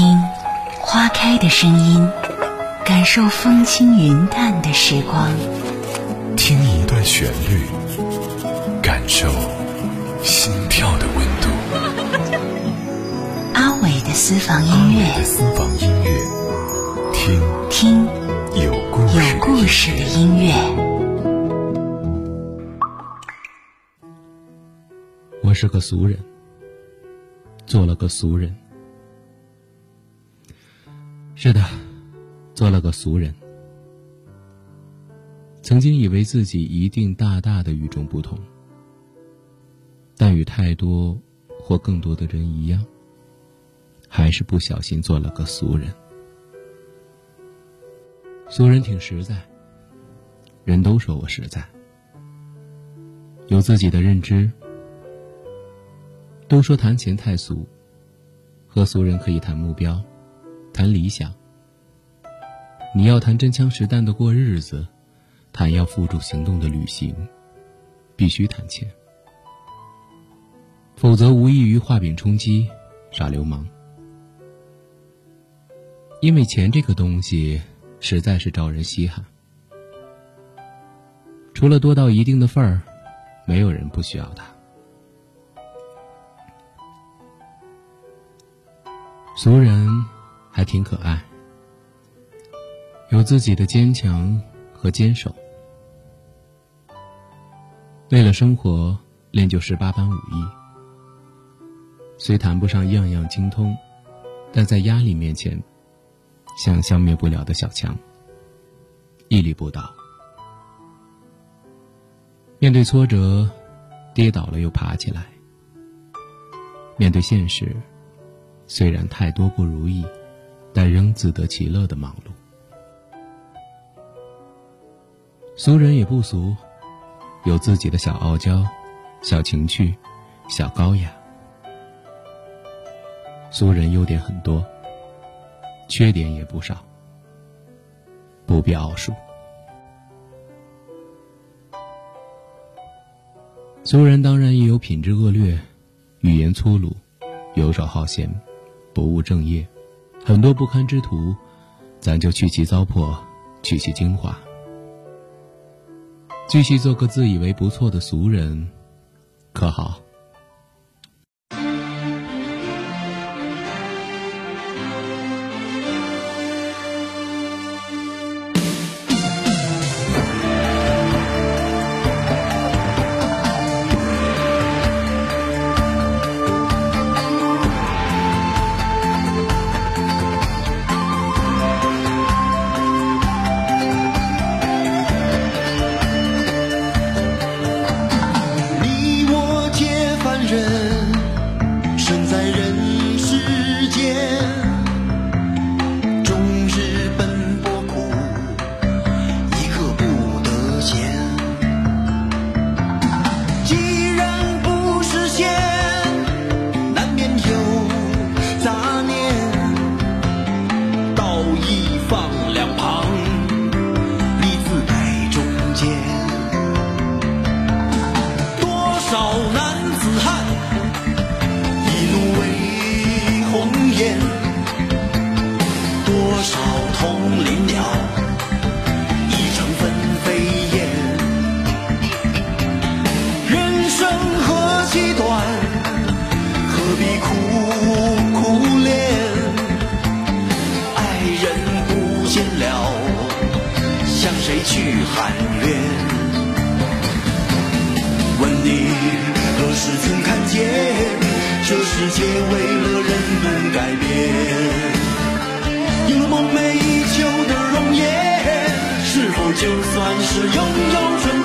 听花开的声音，感受风轻云淡的时光。听一段旋律，感受心跳的温度。阿伟的私房音乐，的私房音乐，听听有故事有故事的音乐。我是个俗人，做了个俗人。是的，做了个俗人。曾经以为自己一定大大的与众不同，但与太多或更多的人一样，还是不小心做了个俗人。俗人挺实在，人都说我实在，有自己的认知。都说谈钱太俗，和俗人可以谈目标。谈理想，你要谈真枪实弹的过日子，谈要付诸行动的旅行，必须谈钱，否则无异于画饼充饥，耍流氓。因为钱这个东西实在是招人稀罕，除了多到一定的份儿，没有人不需要它。俗人。还挺可爱，有自己的坚强和坚守。为了生活，练就十八般武艺。虽谈不上样样精通，但在压力面前，像消灭不了的小强，屹立不倒。面对挫折，跌倒了又爬起来。面对现实，虽然太多不如意。但仍自得其乐的忙碌。俗人也不俗，有自己的小傲娇、小情趣、小高雅。俗人优点很多，缺点也不少，不必奥数。俗人当然也有品质恶劣、语言粗鲁、游手好闲、不务正业。很多不堪之徒，咱就去其糟粕，去其精华，继续做个自以为不错的俗人，可好？去喊冤，问你何时曾看见这世界为了人们改变？有了梦寐以求的容颜，是否就算是拥有春